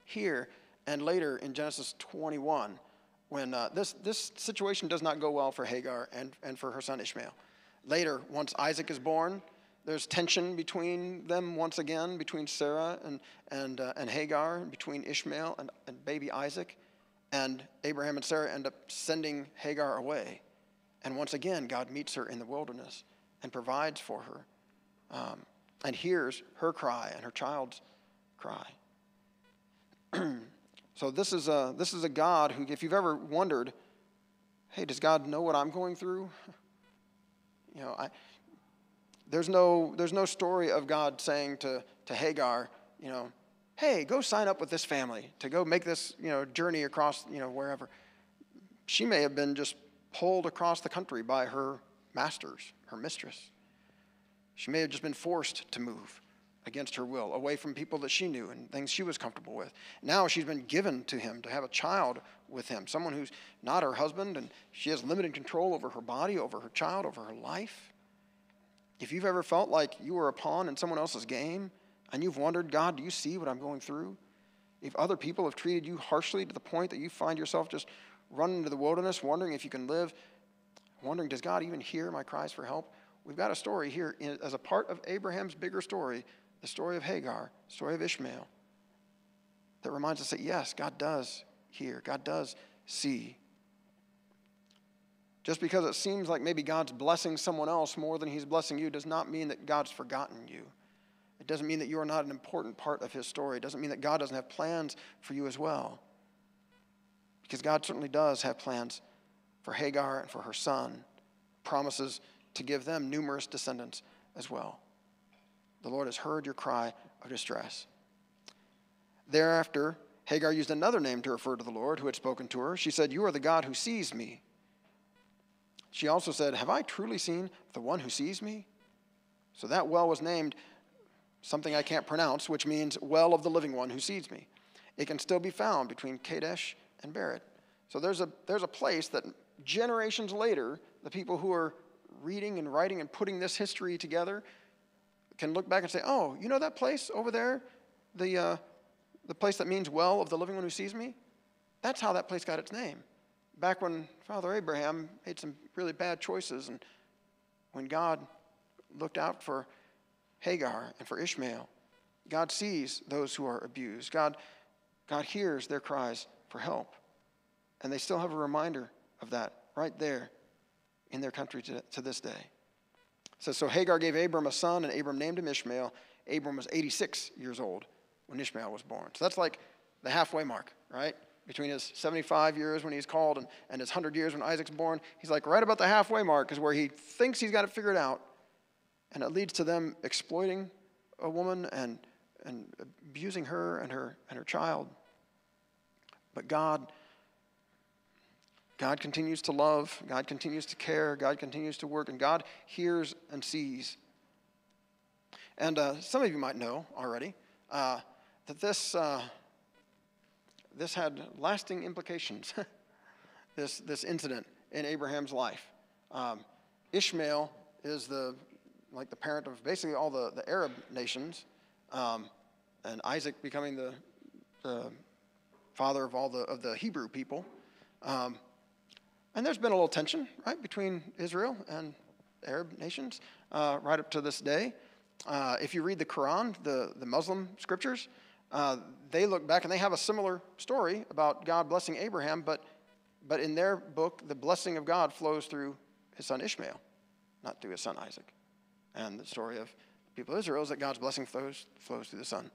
Here and later in Genesis 21, when uh, this, this situation does not go well for Hagar and, and for her son Ishmael. Later, once Isaac is born, there's tension between them once again, between Sarah and, and, uh, and Hagar, and between Ishmael and, and baby Isaac. And Abraham and Sarah end up sending Hagar away. And once again, God meets her in the wilderness and provides for her um, and hears her cry and her child's cry. so, this is, a, this is a God who, if you've ever wondered, hey, does God know what I'm going through? You know, I, there's no, there's no story of God saying to, to Hagar, you know, hey, go sign up with this family to go make this, you know, journey across, you know, wherever. She may have been just pulled across the country by her masters, her mistress. She may have just been forced to move against her will, away from people that she knew and things she was comfortable with. Now she's been given to him to have a child with him, someone who's not her husband, and she has limited control over her body, over her child, over her life. If you've ever felt like you were a pawn in someone else's game and you've wondered, God, do you see what I'm going through? If other people have treated you harshly to the point that you find yourself just running into the wilderness, wondering if you can live, wondering, does God even hear my cries for help? We've got a story here as a part of Abraham's bigger story, the story of Hagar, story of Ishmael, that reminds us that yes, God does hear, God does see. Just because it seems like maybe God's blessing someone else more than he's blessing you does not mean that God's forgotten you. It doesn't mean that you are not an important part of his story. It doesn't mean that God doesn't have plans for you as well. Because God certainly does have plans for Hagar and for her son, promises to give them numerous descendants as well. The Lord has heard your cry of distress. Thereafter, Hagar used another name to refer to the Lord who had spoken to her. She said, You are the God who sees me. She also said, Have I truly seen the one who sees me? So that well was named something I can't pronounce, which means well of the living one who sees me. It can still be found between Kadesh and Bered. So there's a, there's a place that generations later, the people who are reading and writing and putting this history together can look back and say, oh, you know that place over there? The, uh, the place that means well of the living one who sees me? That's how that place got its name back when Father Abraham made some really bad choices and when God looked out for Hagar and for Ishmael, God sees those who are abused. God, God hears their cries for help. And they still have a reminder of that right there in their country to, to this day. Says, So Hagar gave Abram a son, and Abram named him Ishmael. Abram was 86 years old when Ishmael was born. So that's like the halfway mark, right? between his 75 years when he's called and, and his 100 years when Isaac's born. He's like right about the halfway mark is where he thinks he's got it figured out. And it leads to them exploiting a woman and, and abusing her and her and her child. But God, God continues to love, God continues to care, God continues to work, and God hears and sees. And uh, some of you might know already uh, that this. Uh, this had lasting implications, this, this incident in Abraham's life. Um, Ishmael is the, like the parent of basically all the, the Arab nations, um, and Isaac becoming the, the father of all the, of the Hebrew people. Um, and there's been a little tension, right, between Israel and Arab nations uh, right up to this day. Uh, if you read the Quran, the, the Muslim scriptures, uh, they look back and they have a similar story about God blessing Abraham, but, but in their book, the blessing of God flows through his son Ishmael, not through his son Isaac. And the story of the people of Israel is that God's blessing flows, flows through the son,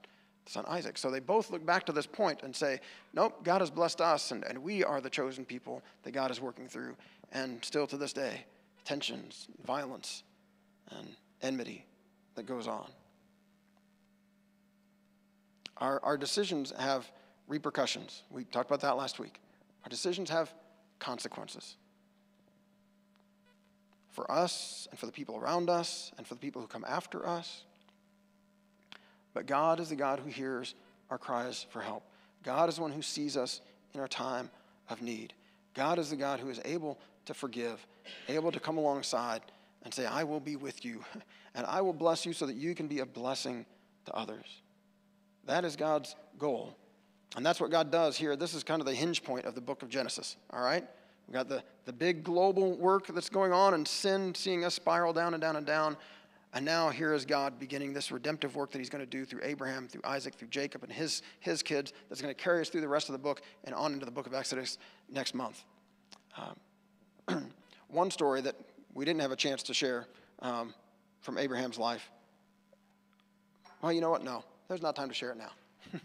son Isaac. So they both look back to this point and say, nope, God has blessed us, and, and we are the chosen people that God is working through. And still to this day, tensions, violence, and enmity that goes on. Our, our decisions have repercussions. We talked about that last week. Our decisions have consequences for us and for the people around us and for the people who come after us. But God is the God who hears our cries for help. God is the one who sees us in our time of need. God is the God who is able to forgive, able to come alongside and say, I will be with you, and I will bless you so that you can be a blessing to others. That is God's goal. And that's what God does here. This is kind of the hinge point of the book of Genesis, all right? We've got the, the big global work that's going on and sin seeing us spiral down and down and down. And now here is God beginning this redemptive work that he's going to do through Abraham, through Isaac, through Jacob, and his, his kids that's going to carry us through the rest of the book and on into the book of Exodus next month. Um, one story that we didn't have a chance to share um, from Abraham's life. Well, you know what? No. There's not time to share it now.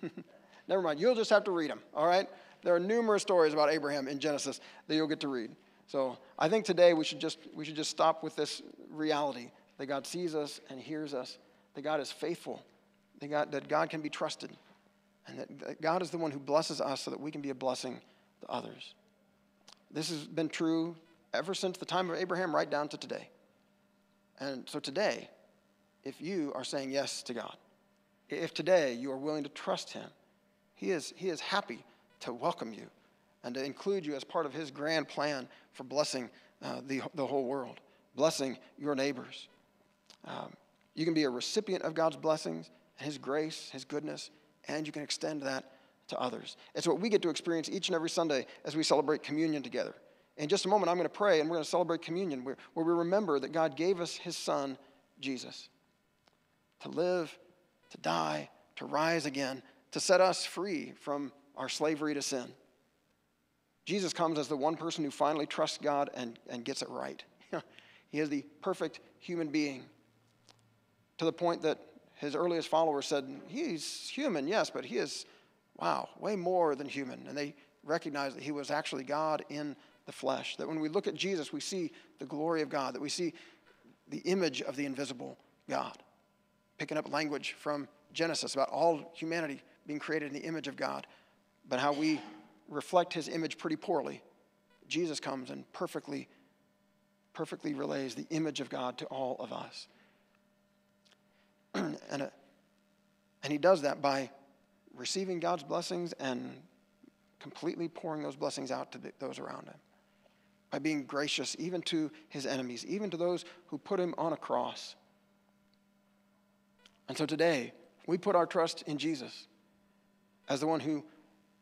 Never mind. You'll just have to read them, all right? There are numerous stories about Abraham in Genesis that you'll get to read. So I think today we should just, we should just stop with this reality that God sees us and hears us, that God is faithful, that God, that God can be trusted, and that, that God is the one who blesses us so that we can be a blessing to others. This has been true ever since the time of Abraham right down to today. And so today, if you are saying yes to God, if today you are willing to trust Him, He is, he is happy to welcome you and to include you as part of His grand plan for blessing uh, the, the whole world, blessing your neighbors. Um, you can be a recipient of God's blessings, His grace, His goodness, and you can extend that to others. It's what we get to experience each and every Sunday as we celebrate communion together. In just a moment, I'm going to pray and we're going to celebrate communion where, where we remember that God gave us His Son, Jesus, to live, to die, to rise again, to set us free from our slavery to sin. Jesus comes as the one person who finally trusts God and, and gets it right. he is the perfect human being to the point that his earliest followers said, He's human, yes, but he is, wow, way more than human. And they recognized that he was actually God in the flesh. That when we look at Jesus, we see the glory of God, that we see the image of the invisible God. Picking up language from Genesis about all humanity being created in the image of God, but how we reflect his image pretty poorly. Jesus comes and perfectly, perfectly relays the image of God to all of us. and, uh, and he does that by receiving God's blessings and completely pouring those blessings out to the, those around him. By being gracious even to his enemies, even to those who put him on a cross. And so today, we put our trust in Jesus as the one who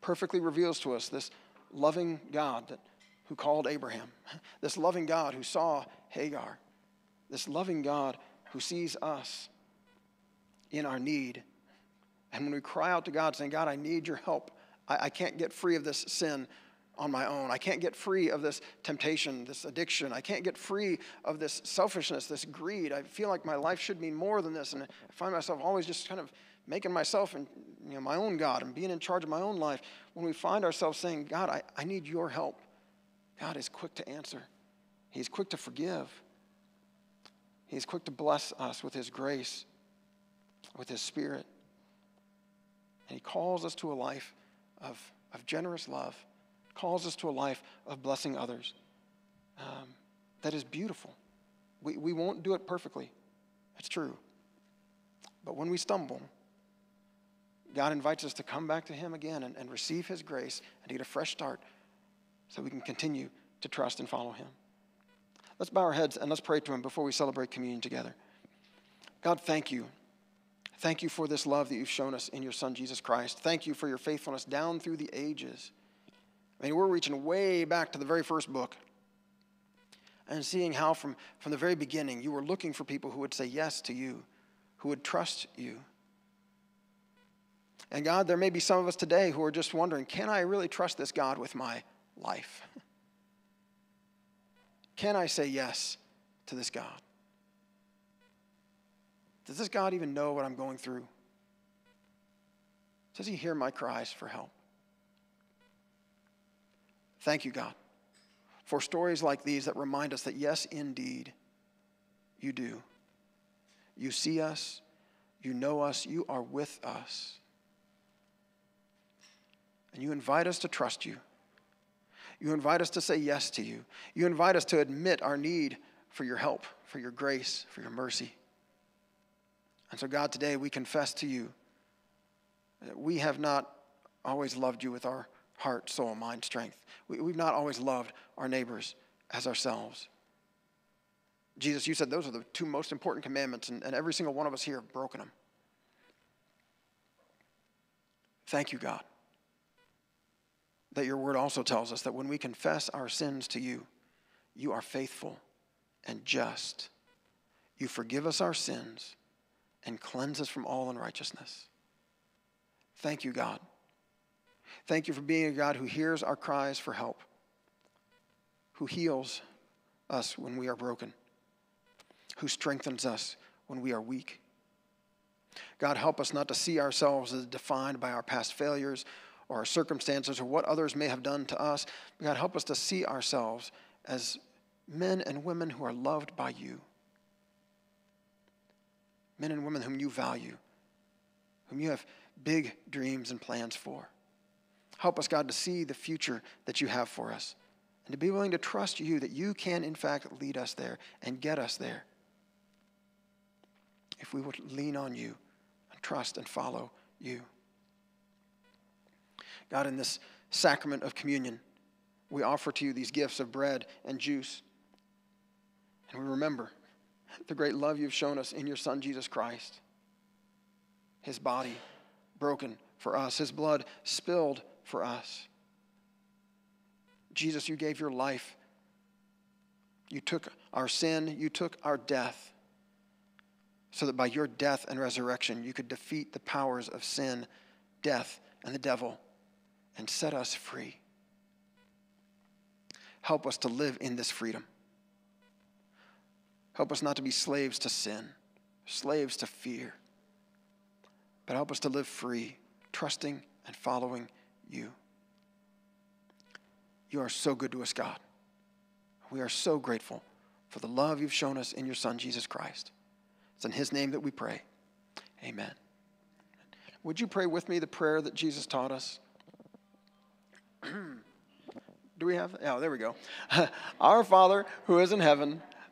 perfectly reveals to us this loving God that, who called Abraham, this loving God who saw Hagar, this loving God who sees us in our need. And when we cry out to God saying, God, I need your help, I, I can't get free of this sin on my own. I can't get free of this temptation, this addiction. I can't get free of this selfishness, this greed. I feel like my life should mean more than this. And I find myself always just kind of making myself and you know, my own God and being in charge of my own life, when we find ourselves saying, God, I, I need your help, God is quick to answer. He's quick to forgive. He's quick to bless us with His grace, with His Spirit. And He calls us to a life of, of generous love, calls us to a life of blessing others. Um, that is beautiful. We, we won't do it perfectly. It's true. But when we stumble, God invites us to come back to Him again and, and receive His grace and get a fresh start so we can continue to trust and follow Him. Let's bow our heads and let's pray to Him before we celebrate communion together. God, thank you. Thank you for this love that you've shown us in your Son, Jesus Christ. Thank you for your faithfulness down through the ages. I mean, we're reaching way back to the very first book and seeing how from, from the very beginning you were looking for people who would say yes to you, who would trust you. And God, there may be some of us today who are just wondering can I really trust this God with my life? Can I say yes to this God? Does this God even know what I'm going through? Does he hear my cries for help? Thank you, God, for stories like these that remind us that, yes, indeed, you do. You see us, you know us, you are with us. And you invite us to trust you. You invite us to say yes to you. You invite us to admit our need for your help, for your grace, for your mercy. And so, God, today we confess to you that we have not always loved you with our heart, soul, mind, strength. We, have not always loved our neighbors as ourselves. Jesus, you said those are the two most important commandments, and, and every single one of us here have broken them. Thank you, God that your word also tells us that when we confess our sins to you, you are faithful and just. You forgive us our sins and cleanse us from all unrighteousness. Thank you, God. Thank you for being a God who hears our cries for help, who heals us when we are broken, who strengthens us when we are weak. God, help us not to see ourselves as defined by our past failures or our circumstances or what others may have done to us. God, help us to see ourselves as men and women who are loved by you. Men and women whom you value, whom you have big dreams and plans for. Help us, God, to see the future that you have for us and to be willing to trust you that you can, in fact, lead us there and get us there. If we would lean on you and trust and follow you. God, in this sacrament of communion, we offer to you these gifts of bread and juice. And we remember the great love you've shown us in your Son, Jesus Christ. His body broken for us, His blood spilled for us. Jesus, you gave your life. You took our sin, you took our death, so that by your death and resurrection, you could defeat the powers of sin, death, and the devil and set us free. Help us to live in this freedom. Help us not to be slaves to sin, slaves to fear, but help us to live free, trusting and following you. You are so good to us, God. We are so grateful for the love you've shown us in your Son, Jesus Christ. It's in his name that we pray. Amen. Would you pray with me the prayer that Jesus taught us? Do we have? Oh, there we go. Our Father who is in heaven,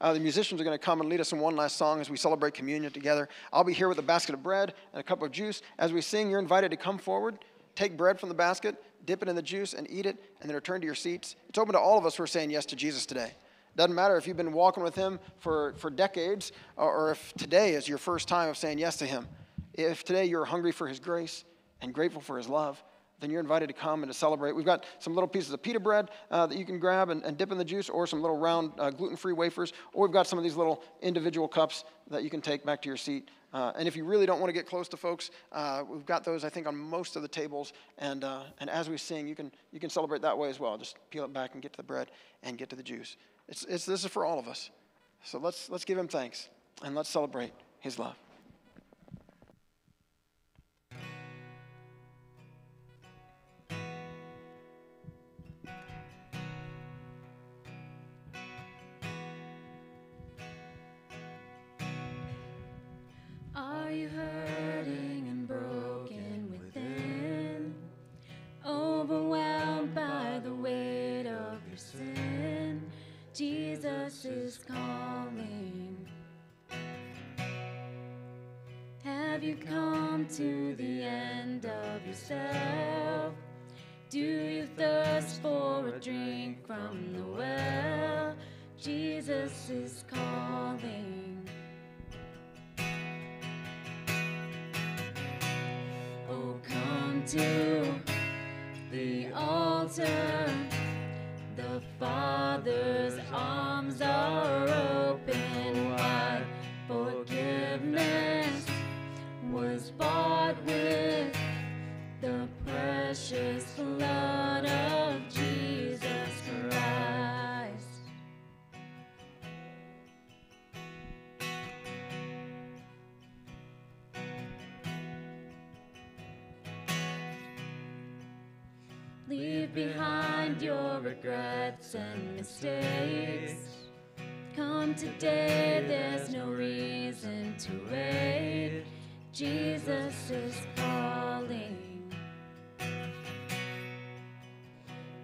Uh, the musicians are going to come and lead us in one last song as we celebrate communion together. I'll be here with a basket of bread and a cup of juice. As we sing, you're invited to come forward, take bread from the basket, dip it in the juice, and eat it, and then return to your seats. It's open to all of us who are saying yes to Jesus today. Doesn't matter if you've been walking with Him for, for decades or, or if today is your first time of saying yes to Him. If today you're hungry for His grace and grateful for His love, then you're invited to come and to celebrate. We've got some little pieces of pita bread uh, that you can grab and, and, dip in the juice, or some little round uh, gluten free wafers, or we've got some of these little individual cups that you can take back to your seat. Uh, and if you really don't want to get close to folks, uh, we've got those, I think, on most of the tables. And, uh, and as we sing, you can, you can celebrate that way as well. Just peel it back and get to the bread and get to the juice. It's, it's, this is for all of us. So let's, let's give him thanks and let's celebrate his love. To the end of yourself? Do you thirst for a drink from the well? Jesus is calling. Oh, come to the altar. The Father's arms are open behind your regrets and mistakes. Come today, there's no reason to wait. Jesus is calling.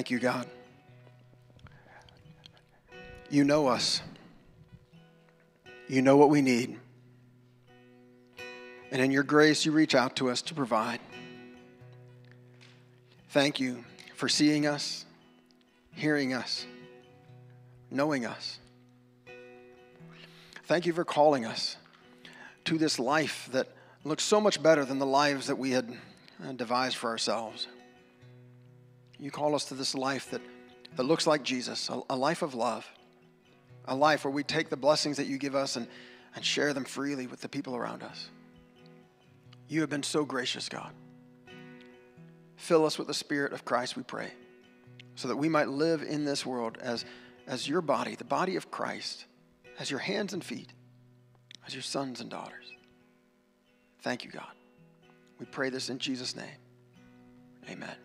Thank you, God. You know us. You know what we need. And in your grace, you reach out to us to provide. Thank you for seeing us, hearing us, knowing us. Thank you for calling us to this life that looks so much better than the lives that we had uh, devised for ourselves. You call us to this life that, that looks like Jesus, a, a life of love, a life where we take the blessings that you give us and, and share them freely with the people around us. You have been so gracious, God. Fill us with the Spirit of Christ, we pray, so that we might live in this world as, as your body, the body of Christ, as your hands and feet, as your sons and daughters. Thank you, God. We pray this in Jesus' name. Amen.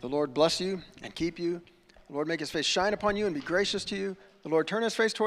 The Lord bless you and keep you. The Lord make his face shine upon you and be gracious to you. The Lord turn his face toward